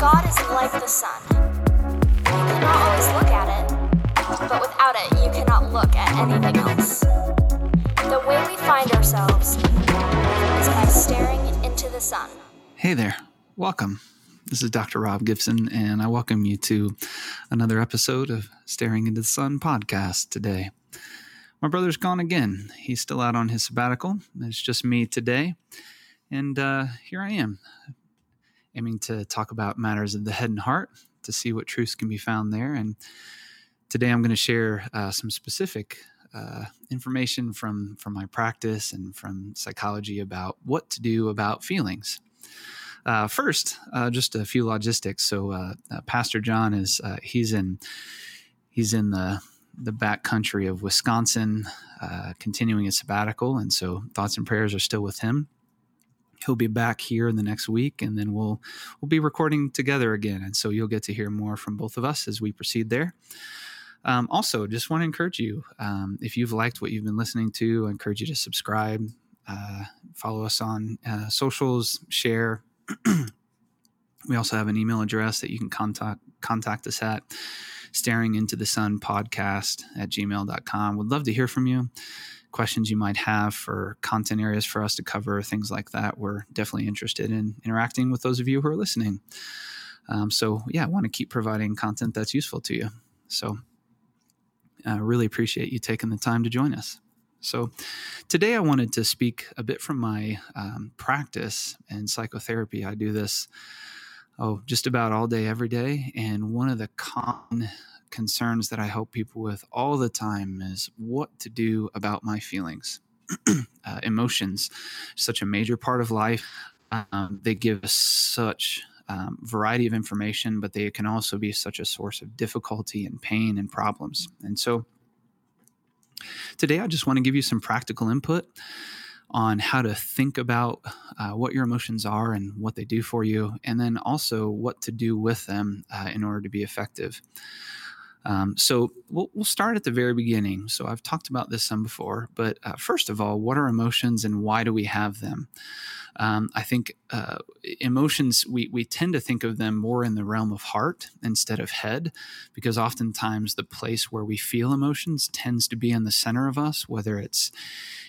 God is like the sun. You cannot always look at it, but without it, you cannot look at anything else. The way we find ourselves is by staring into the sun. Hey there, welcome. This is Dr. Rob Gibson, and I welcome you to another episode of Staring into the Sun podcast today. My brother's gone again. He's still out on his sabbatical. It's just me today. And uh, here I am, aiming to talk about matters of the head and heart to see what truths can be found there. And today I'm going to share uh, some specific uh, information from, from my practice and from psychology about what to do about feelings. Uh, first, uh, just a few logistics. So, uh, Pastor John is he's in he's in the the back country of Wisconsin, continuing his sabbatical, and so thoughts and prayers are still with him he'll be back here in the next week and then we'll we'll be recording together again. And so you'll get to hear more from both of us as we proceed there. Um, also just want to encourage you um, if you've liked what you've been listening to i encourage you to subscribe uh, follow us on uh, socials share. We also have an email address that you can contact contact us at staring into the sun podcast at gmail.com would love to hear from you questions you might have for content areas for us to cover, things like that. We're definitely interested in interacting with those of you who are listening. Um, so, yeah, I want to keep providing content that's useful to you. So, I uh, really appreciate you taking the time to join us. So, today I wanted to speak a bit from my um, practice in psychotherapy. I do this, oh, just about all day, every day. And one of the common concerns that I help people with all the time is what to do about my feelings. uh, emotions, such a major part of life. Um, they give us such um, variety of information, but they can also be such a source of difficulty and pain and problems. And so today, I just want to give you some practical input on how to think about uh, what your emotions are and what they do for you, and then also what to do with them uh, in order to be effective. Um, so we'll, we'll, start at the very beginning. So I've talked about this some before, but uh, first of all, what are emotions and why do we have them? Um, I think uh, emotions, we, we tend to think of them more in the realm of heart instead of head, because oftentimes the place where we feel emotions tends to be in the center of us, whether it's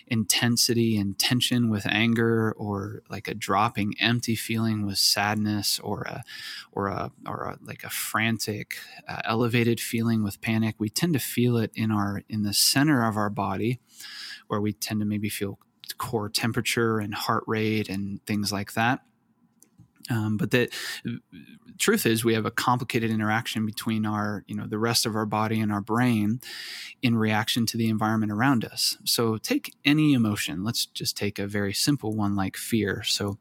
intensity and tension with anger or like a dropping empty feeling with sadness or a or a or a, like a frantic uh, elevated feeling with panic we tend to feel it in our in the center of our body where we tend to maybe feel core temperature and heart rate and things like that. Um, but the truth is, we have a complicated interaction between our, you know, the rest of our body and our brain in reaction to the environment around us. So, take any emotion. Let's just take a very simple one like fear. So,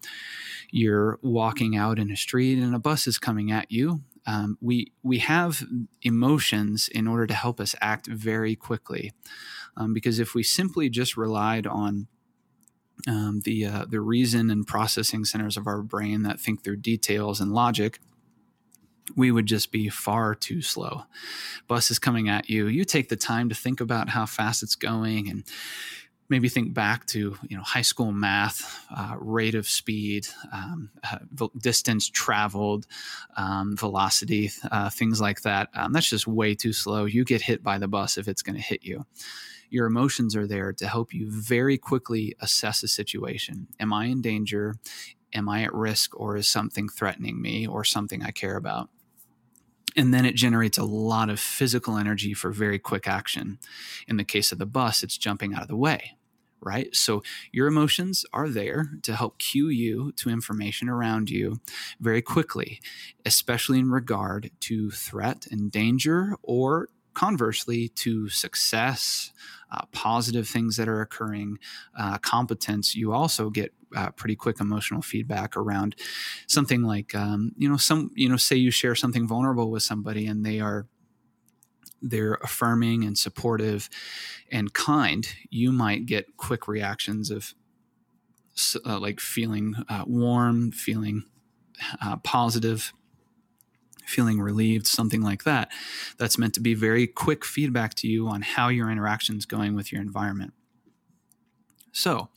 you're walking out in a street and a bus is coming at you. Um, we we have emotions in order to help us act very quickly, um, because if we simply just relied on um, the uh, the reason and processing centers of our brain that think through details and logic we would just be far too slow. Bus is coming at you. You take the time to think about how fast it's going and maybe think back to you know high school math uh, rate of speed um, uh, distance traveled um, velocity uh, things like that um, that's just way too slow you get hit by the bus if it's going to hit you your emotions are there to help you very quickly assess a situation. Am I in danger? Am I at risk? Or is something threatening me or something I care about? And then it generates a lot of physical energy for very quick action. In the case of the bus, it's jumping out of the way, right? So your emotions are there to help cue you to information around you very quickly, especially in regard to threat and danger, or conversely to success, uh, positive things that are occurring, uh, competence, you also get uh, pretty quick emotional feedback around something like, um, you know, some, you know, say you share something vulnerable with somebody and they are they're affirming and supportive and kind, you might get quick reactions of uh, like feeling uh, warm, feeling uh, positive, feeling relieved, something like that. That's meant to be very quick feedback to you on how your interaction is going with your environment. So,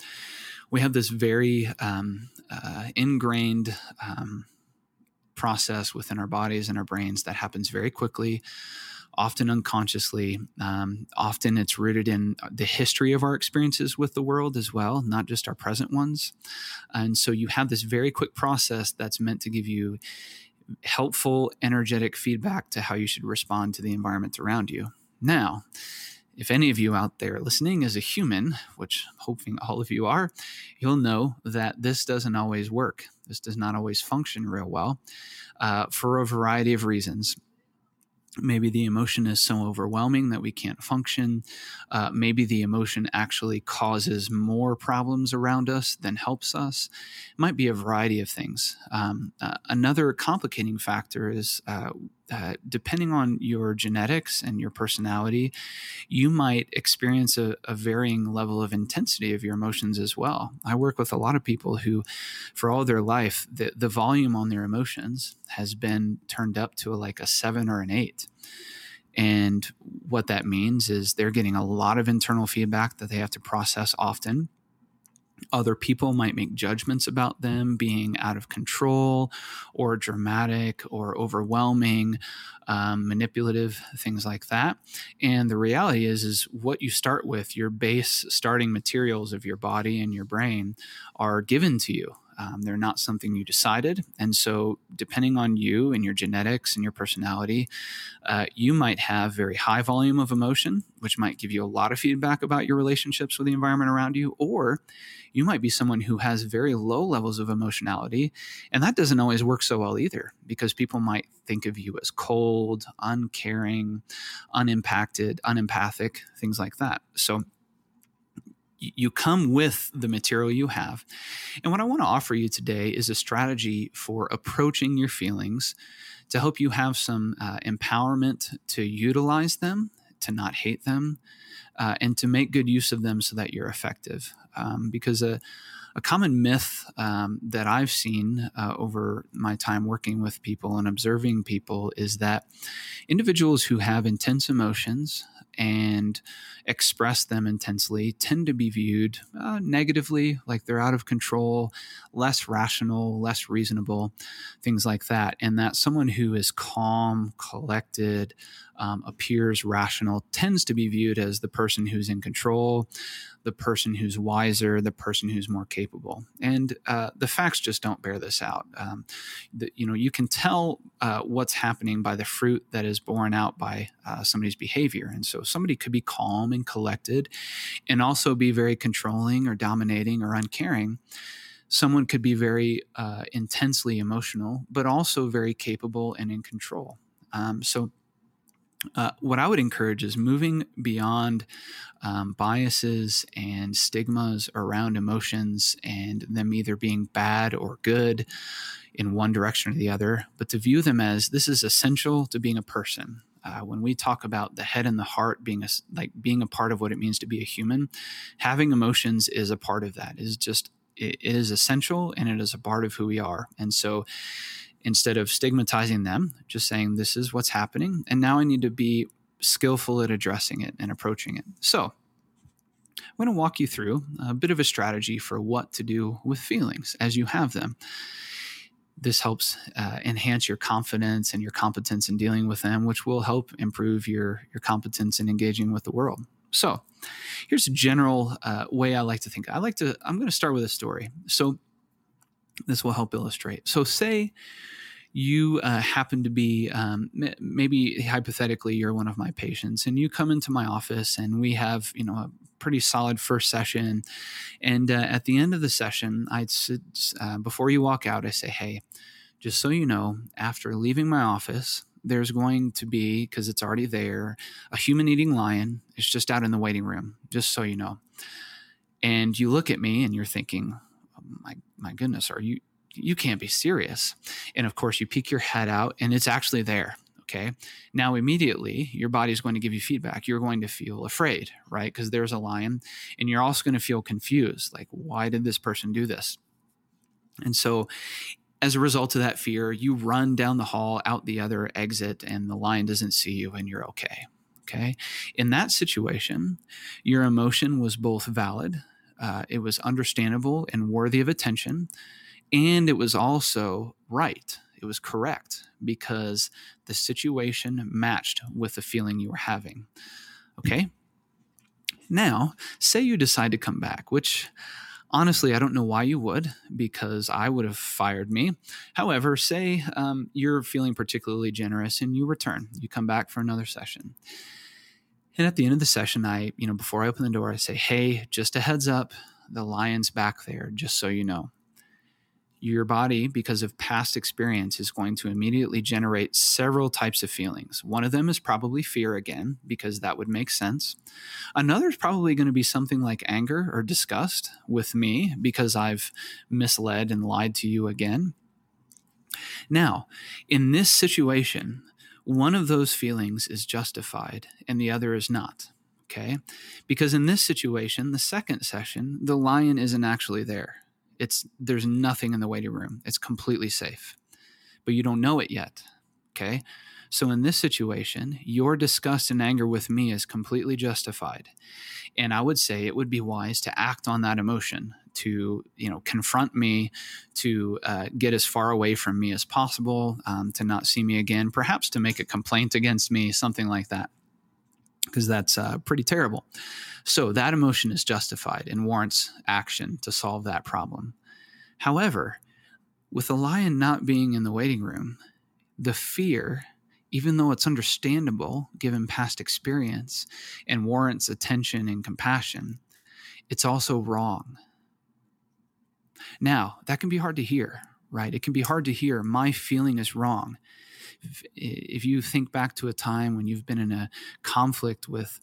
we have this very um, uh, ingrained um, process within our bodies and our brains that happens very quickly often unconsciously. Um, often it's rooted in the history of our experiences with the world as well, not just our present ones. And so you have this very quick process that's meant to give you helpful, energetic feedback to how you should respond to the environment around you. Now, if any of you out there listening is a human, which I'm hoping all of you are, you'll know that this doesn't always work. This does not always function real well uh, for a variety of reasons maybe the emotion is so overwhelming that we can't function. Uh, maybe the emotion actually causes more problems around us than helps us. It might be a variety of things. Um, uh, another complicating factor is uh, uh, depending on your genetics and your personality, you might experience a, a, varying level of intensity of your emotions as well. I work with a lot of people who, for all their life, the, the volume on their emotions has been turned up to a, like a seven or an eight. And what that means is they're getting a lot of internal feedback that they have to process often other people might make judgments about them being out of control or dramatic or overwhelming um, manipulative things like that. And the reality is is what you start with your base starting materials of your body and your brain are given to you um, they're not something you decided. And so, depending on you and your genetics and your personality, uh, you might have very high volume of emotion, which might give you a lot of feedback about your relationships with the environment around you. Or you might be someone who has very low levels of emotionality. And that doesn't always work so well either, because people might think of you as cold, uncaring, unimpacted, unempathic, things like that. So, you come with the material you have. And what I want to offer you today is a strategy for approaching your feelings to help you have some uh, empowerment to utilize them, to not hate them, uh, and to make good use of them so that you're effective. Um, because a, a, common myth um, that I've seen uh, over my time working with people and observing people is that individuals who have intense emotions and express them intensely tend to be viewed uh, negatively, like they're out of control, less rational, less reasonable, things like that. And that someone who is calm, collected, um, appears rational tends to be viewed as the person who's in control, the person who's wiser, the person who's more capable. And uh, the facts just don't bear this out. Um, the, you know, you can tell uh, what's happening by the fruit that is borne out by uh, somebody's behavior. And so somebody could be calm and collected and also be very controlling or dominating or uncaring someone could be very uh, intensely emotional, but also very capable and in control. Um, so uh, what I would encourage is moving beyond um, biases and stigmas around emotions and them either being bad or good in one direction or the other, but to view them as this is essential to being a person. Uh, when we talk about the head and the heart being a, like being a part of what it means to be a human, having emotions is a part of that. Is just it is essential and it is a part of who we are. And so instead of stigmatizing them, just saying, this is what's happening. And now I need to be skillful at addressing it and approaching it. So, I'm going to walk you through a bit of a strategy for what to do with feelings as you have them. This helps uh, enhance your confidence and your competence in dealing with them, which will help improve your, your competence in engaging with the world. So, here's a general uh, way I like to think. I like to, I'm going to start with a story. So, this will help illustrate. So, say you uh, happen to be um, maybe hypothetically you're one of my patients and you come into my office and we have you know a pretty solid first session. And uh, at the end of the session i'd uh, before you walk out i say hey just so you know after leaving my office there's going to be because it's already there a human eating lion. It's just out in the waiting room just so you know. And you look at me and you're thinking my my goodness, are you you can't be serious. And of course, you peek your head out and it's actually there. Okay. Now, immediately, your body is going to give you feedback. You're going to feel afraid, right? Because there's a lion. And you're also going to feel confused like, why did this person do this? And so, as a result of that fear, you run down the hall, out the other exit, and the lion doesn't see you and you're okay. Okay. In that situation, your emotion was both valid uh, it was understandable and worthy of attention, and it was also right. It was correct because the situation matched with the feeling you were having. Okay. Now, say you decide to come back, which honestly, I don't know why you would, because I would have fired me. However, say um, you're feeling particularly generous and you return, you come back for another session. And at the end of the session, I, you know, before I open the door, I say, hey, just a heads up, the lion's back there, just so you know your body, because of past experience, is going to immediately generate several types of feelings. One of them is probably fear again, because that would make sense. Another is probably going to be something like anger or disgust with me because I've misled and lied to you again. Now, in this situation, one of those feelings is justified and the other is not. Okay? Because in this situation, the second session, the lion isn't actually there it's there's nothing in the waiting room. It's completely safe. But you don't know it yet. Okay? So in this situation, your disgust and anger with me is completely justified. And I would say it would be wise to act on that emotion, to you know confront me, to uh, get as far away from me as possible, um, to not see me again, perhaps to make a complaint against me, something like that, because that's uh, pretty terrible. So that emotion is justified and warrants action to solve that problem. However, with the lion not being in the waiting room, the fear, even though it's understandable given past experience and warrants attention and compassion, it's also wrong. Now, that can be hard to hear, right? It can be hard to hear my feeling is wrong. If, if you think back to a time when you've been in a conflict with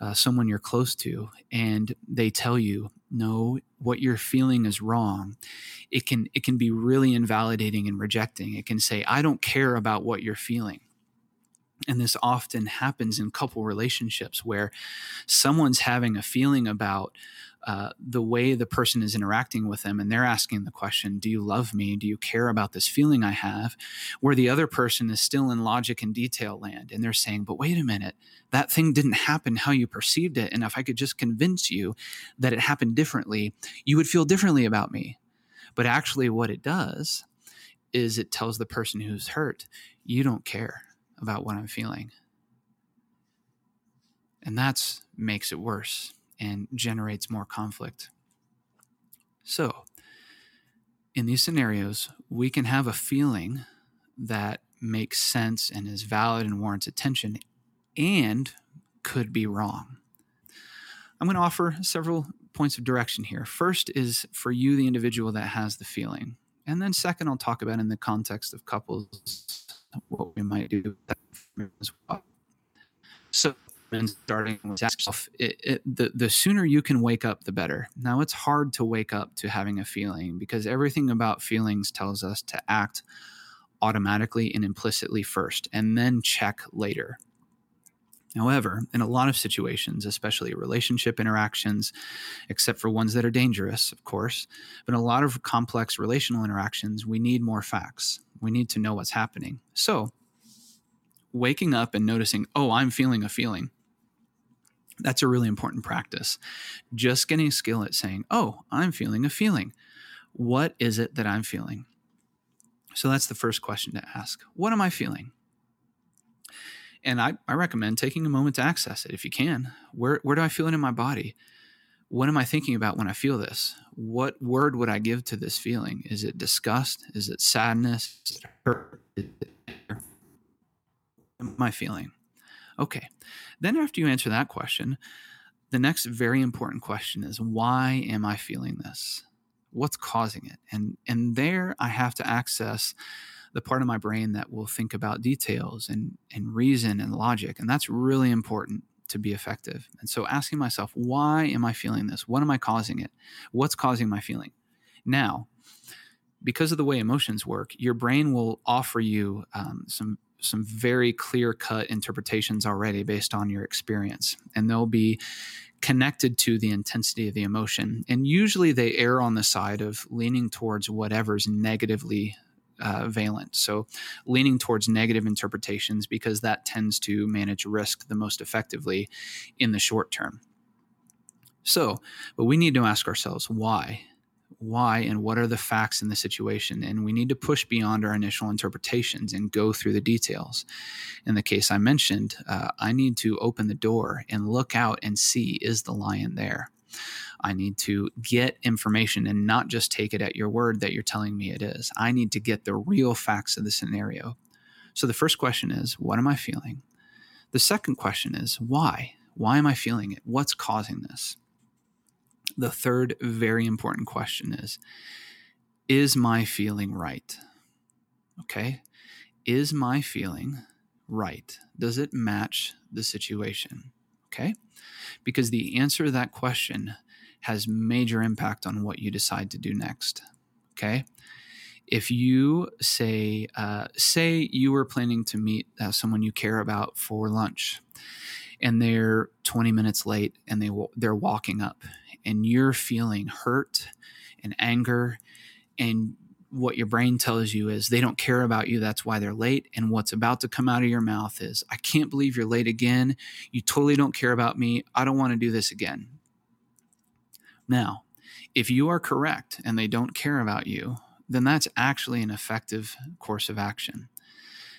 uh, someone you're close to and they tell you no what you're feeling is wrong it can it can be really invalidating and rejecting it can say i don't care about what you're feeling and this often happens in couple relationships where someone's having a feeling about uh, the way the person is interacting with them and they're asking the question do you love me? Do you care about this feeling i have? where the other person is still in logic and detail land and they're saying but wait a minute. That thing didn't happen how you perceived it and if i could just convince you that it happened differently you would feel differently about me. But actually what it does is it tells the person who's hurt you don't care about what i'm feeling and that makes it worse and generates more conflict. So, in these scenarios, we can have a feeling that makes sense and is valid and warrants attention and could be wrong. I'm going to offer several points of direction here. First is for you, the individual that has the feeling. And then, second, I'll talk about in the context of couples what we might do with that as well. So, and starting with yourself, it, it, the, the sooner you can wake up, the better. Now, it's hard to wake up to having a feeling because everything about feelings tells us to act automatically and implicitly first and then check later. However, in a lot of situations, especially relationship interactions, except for ones that are dangerous, of course, but in a lot of complex relational interactions, we need more facts. We need to know what's happening. So, waking up and noticing, oh, I'm feeling a feeling, that's a really important practice. Just getting skill at saying, oh, I'm feeling a feeling. What is it that I'm feeling? So that's the first question to ask. What am I feeling? And I, I recommend taking a moment to access it if you can. Where, where do I feel it in my body? What am I thinking about when I feel this? What word would I give to this feeling? Is it disgust? Is it sadness? Is it hurt? Is it I feeling? Okay. Then, after you answer that question, the next very important question is why am I feeling this? What's causing it? And and there I have to access the part of my brain that will think about details and and reason and logic, and that's really important to be effective. And so asking myself, why am I feeling this? What am I causing it? What's causing my feeling? Now, because of the way emotions work, your brain will offer you um, some some very clear cut interpretations already based on your experience, and they'll be connected to the intensity of the emotion. And usually they err on the side of leaning towards whatever's negatively uh, valent. So, leaning towards negative interpretations because that tends to manage risk the most effectively in the short term. So, but we need to ask ourselves why? why and what are the facts in the situation and we need to push beyond our initial interpretations and go through the details in the case i mentioned uh, i need to open the door and look out and see is the lion there i need to get information and not just take it at your word that you're telling me it is i need to get the real facts of the scenario so the first question is what am i feeling the second question is why why am i feeling it what's causing this the third very important question is Is my feeling right? Okay. Is my feeling right? Does it match the situation? Okay. Because the answer to that question has major impact on what you decide to do next. Okay. If you say, uh, say you were planning to meet uh, someone you care about for lunch, and they're 20 minutes late and they they're walking up and you're feeling hurt and anger and what your brain tells you is they don't care about you that's why they're late and what's about to come out of your mouth is i can't believe you're late again you totally don't care about me i don't want to do this again now if you are correct and they don't care about you then that's actually an effective course of action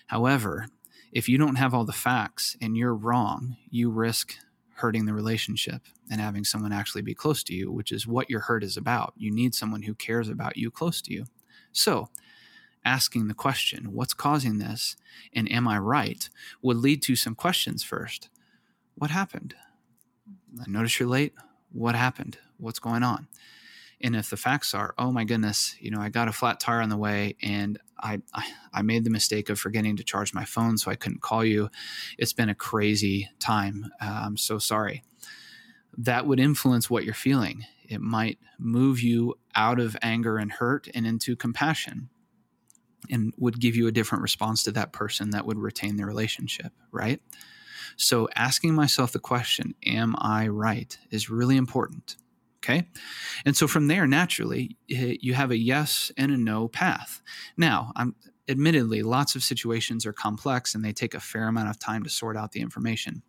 however if you don't have all the facts and you're wrong you risk hurting the relationship and having someone actually be close to you, which is what your hurt is about. You need someone who cares about you close to you. So, asking the question, what's causing this and am I right, would lead to some questions first. What happened? I notice you're late. What happened? What's going on? And if the facts are, oh my goodness, you know, I got a flat tire on the way and I, I, made the mistake of forgetting to charge my phone, so I couldn't call you. It's been a crazy time. Uh, I'm so sorry. That would influence what you're feeling. It might move you out of anger and hurt and into compassion and would give you a different response to that person that would retain the relationship, right? So asking myself the question, am I right, is really important. Okay. And so from there, naturally, you have a yes and a no path. Now, I'm admittedly, lots of situations are complex and they take a fair amount of time to sort out the information.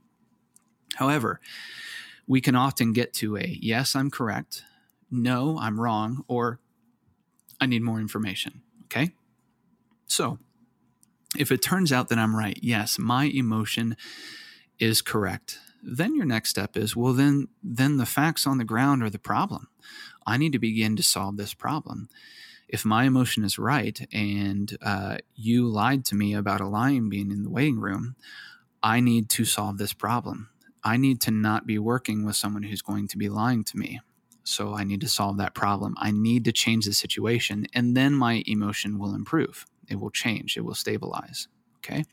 However, we can often get to a yes, I'm correct, no, I'm wrong, or I need more information. Okay. So if it turns out that I'm right, yes, my emotion is correct then your next step is well then then the facts on the ground are the problem i need to begin to solve this problem if my emotion is right and uh, you lied to me about a lion being in the waiting room i need to solve this problem i need to not be working with someone who's going to be lying to me. So i need to solve that problem. I need to change the situation and then my emotion will improve. It will change. It will stabilize. Okay?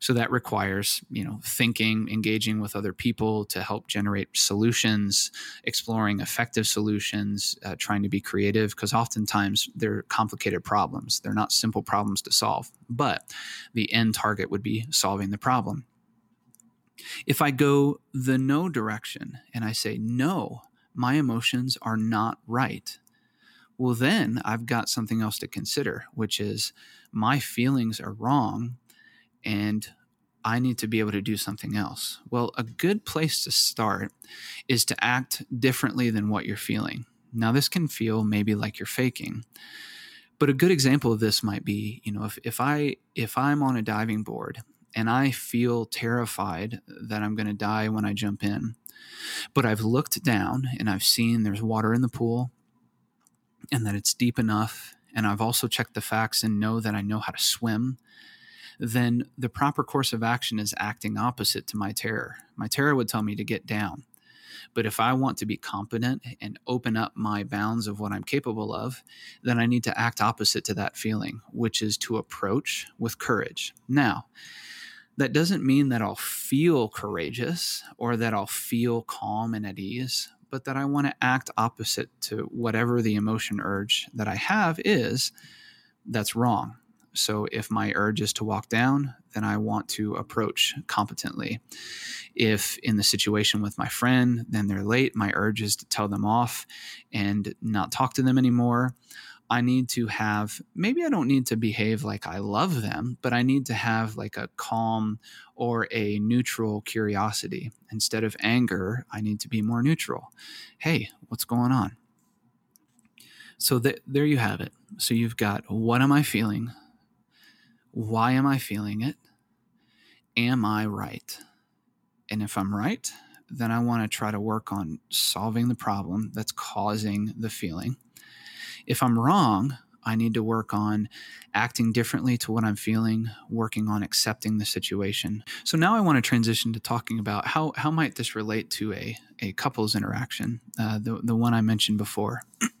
So that requires, you know, thinking, engaging with other people to help generate solutions, exploring effective solutions, uh, trying to be creative, because oftentimes they're complicated problems. They're not simple problems to solve, but the end target would be solving the problem. If I go the no direction and I say, no, my emotions are not right, well, then I've got something else to consider, which is my feelings are wrong and I need to be able to do something else. Well, a good place to start is to act differently than what you're feeling. Now, this can feel maybe like you're faking, but a good example of this might be, you know, if, if I if I'm on a diving board and I feel terrified that I'm going to die when I jump in, but I've looked down and I've seen there's water in the pool and that it's deep enough, and I've also checked the facts and know that I know how to swim then the proper course of action is acting opposite to my terror. My terror would tell me to get down. But if I want to be competent and open up my bounds of what I'm capable of, then I need to act opposite to that feeling, which is to approach with courage. Now, that doesn't mean that I'll feel courageous or that I'll feel calm and at ease, but that I want to act opposite to whatever the emotion urge that I have is that's wrong. So if my urge is to walk down, then I want to approach competently. If in the situation with my friend, then they're late, my urge is to tell them off and not talk to them anymore. I need to have, maybe I don't need to behave like I love them, but I need to have like a calm or a neutral curiosity. Instead of anger, I need to be more neutral. Hey, what's going on? So th- there you have it. So you've got what am I feeling? Why am I feeling it? Am I right? And if I'm right, then I want to try to work on solving the problem that's causing the feeling. If I'm wrong, I need to work on acting differently to what I'm feeling, working on accepting the situation. So now I want to transition to talking about how, how might this relate to a, a couple's interaction, uh, the, the one I mentioned before.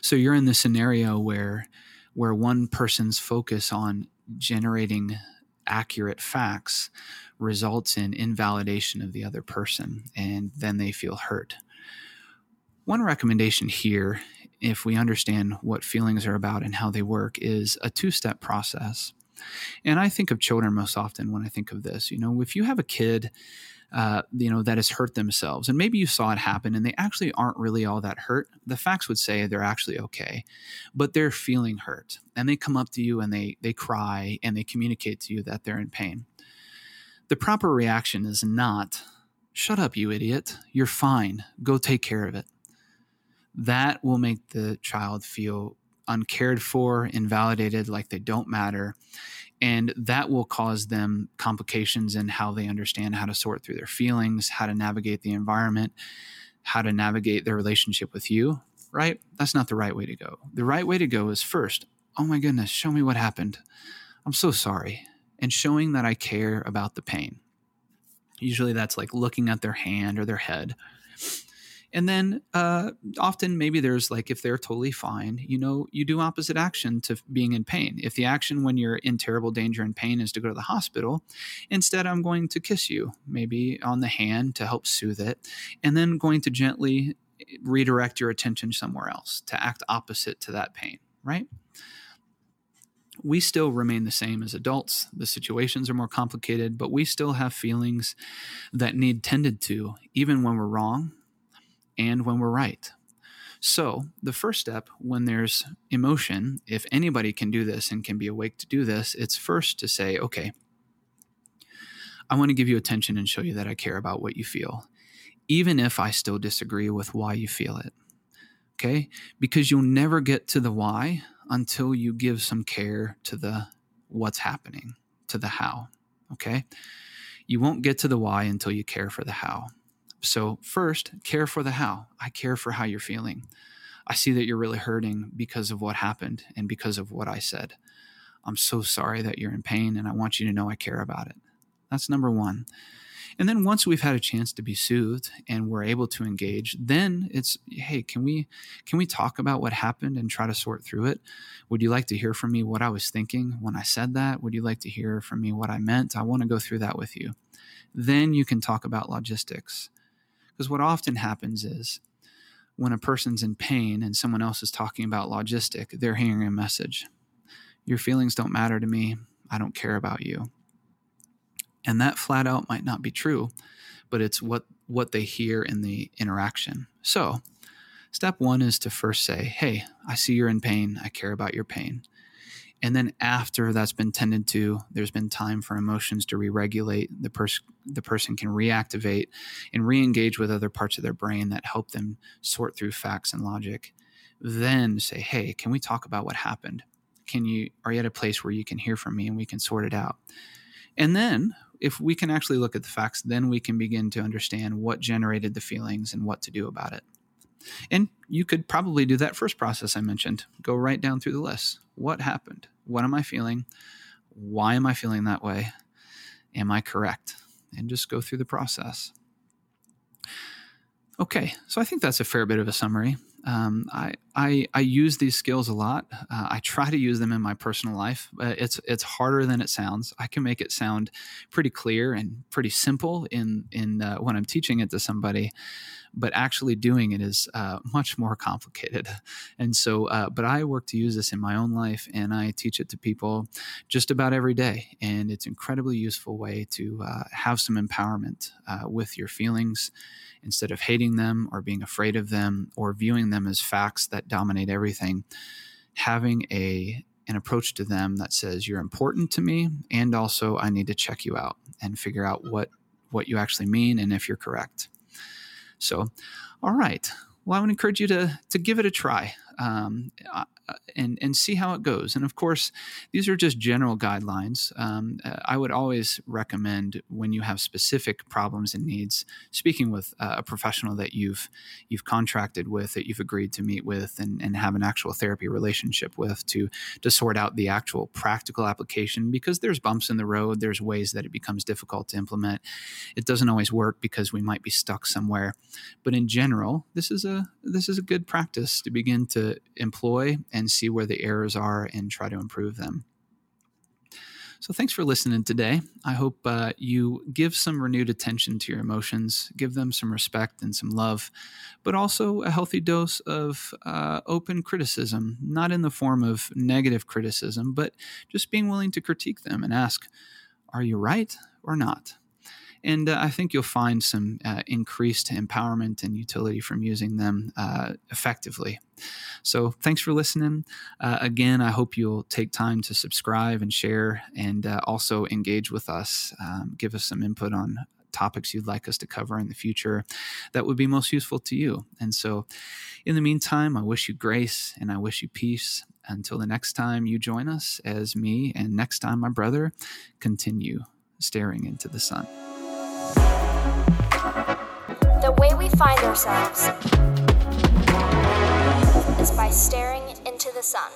so you're in the scenario where where one person's focus on generating accurate facts results in invalidation of the other person and then they feel hurt. One recommendation here if we understand what feelings are about and how they work, is a two step process. And I think of children most often when I think of this. You know, if you have a kid, uh, you know, that has hurt themselves, and maybe you saw it happen and they actually aren't really all that hurt, the facts would say they're actually okay, but they're feeling hurt. And they come up to you and they, they cry and they communicate to you that they're in pain. The proper reaction is not, shut up, you idiot. You're fine. Go take care of it that will make the child feel uncared for, invalidated, like they don't matter. And that will cause them complications in how they understand how to sort through their feelings, how to navigate the environment, how to navigate their relationship with you, right? That's not the right way to go. The right way to go is first, oh my goodness, show me what happened. I'm so sorry. And showing that I care about the pain. Usually that's like looking at their hand or their head and then uh, often maybe there's like if they're totally fine you know you do opposite action to being in pain if the action when you're in terrible danger and pain is to go to the hospital instead i'm going to kiss you maybe on the hand to help soothe it and then going to gently redirect your attention somewhere else to act opposite to that pain right we still remain the same as adults. The situations are more complicated, but we still have feelings that need tended to, even when we're wrong, and when we're right. So, the first step when there's emotion, if anybody can do this and can be awake to do this, it's first to say, okay, I want to give you attention and show you that I care about what you feel, even if I still disagree with why you feel it. Okay? Because you'll never get to the why until you give some care to the what's happening, to the how. Okay? You won't get to the why until you care for the how. So, first, care for the how. I care for how you're feeling. I see that you're really hurting because of what happened and because of what I said. I'm so sorry that you're in pain, and I want you to know I care about it. That's number one. And then once we've had a chance to be soothed and we're able to engage, then it's hey, can we can we talk about what happened and try to sort through it? Would you like to hear from me what I was thinking when I said that? Would you like to hear from me what I meant? I want to go through that with you. Then you can talk about logistics. Because what often happens is when a person's in pain and someone else is talking about logistic, they're hearing a message. Your feelings don't matter to me. I don't care about you. And that flat out might not be true, but it's what what they hear in the interaction. So, step 1 is to first say, "Hey, I see you're in pain. I care about your pain." And then after that's been tended to there's been time for emotions to re-regulate. The person the person can reactivate and re-engage with other parts of their brain that help them sort through facts and logic. Then say hey can we talk about what happened? Can you are you at a place where you can hear from me and we can sort it out? And then if we can actually look at the facts then we can begin to understand what generated the feelings and what to do about it and you could probably do that first process I mentioned. Go right down through the list. What happened? What am I feeling? Why am I feeling that way? Am I correct? And just go through the process. Okay, so I think that's a fair bit of a summary. Um, I, I, I use these skills a lot. Uh, I try to use them in my personal life. But it's it's harder than it sounds. I can make it sound pretty clear and pretty simple in in uh, when I'm teaching it to somebody, but actually doing it is uh, much more complicated. And so, uh, but I work to use this in my own life, and I teach it to people just about every day. And it's an incredibly useful way to uh, have some empowerment uh, with your feelings instead of hating them or being afraid of them or viewing them as facts that dominate everything. Having a an approach to them that says you're important to me and also I need to check you out and figure out what what you actually mean and if you're correct. So, all right. well, I would encourage you to to give it a try um, uh, and and see how it goes. And of course, these are just general guidelines. Um, uh, I would always recommend when you have specific problems and needs, speaking with uh, a professional that you've you've contracted with, that you've agreed to meet with, and, and have an actual therapy relationship with to to sort out the actual practical application. Because there's bumps in the road, there's ways that it becomes difficult to implement. It doesn't always work because we might be stuck somewhere. But in general, this is a this is a good practice to begin to employ and see where the errors are and try to improve them. So, thanks for listening today. I hope uh, you give some renewed attention to your emotions, give them some respect and some love, but also a healthy dose of uh, open criticism, not in the form of negative criticism, but just being willing to critique them and ask, Are you right or not? And uh, I think you'll find some uh, increased empowerment and utility from using them uh, effectively. So thanks for listening. Uh, again, I hope you'll take time to subscribe and share and uh, also engage with us. Um, give us some input on topics you'd like us to cover in the future that would be most useful to you. And so, in the meantime, I wish you grace and I wish you peace. Until the next time you join us as me and next time my brother continue staring into the sun. The way we find ourselves is by staring into the sun.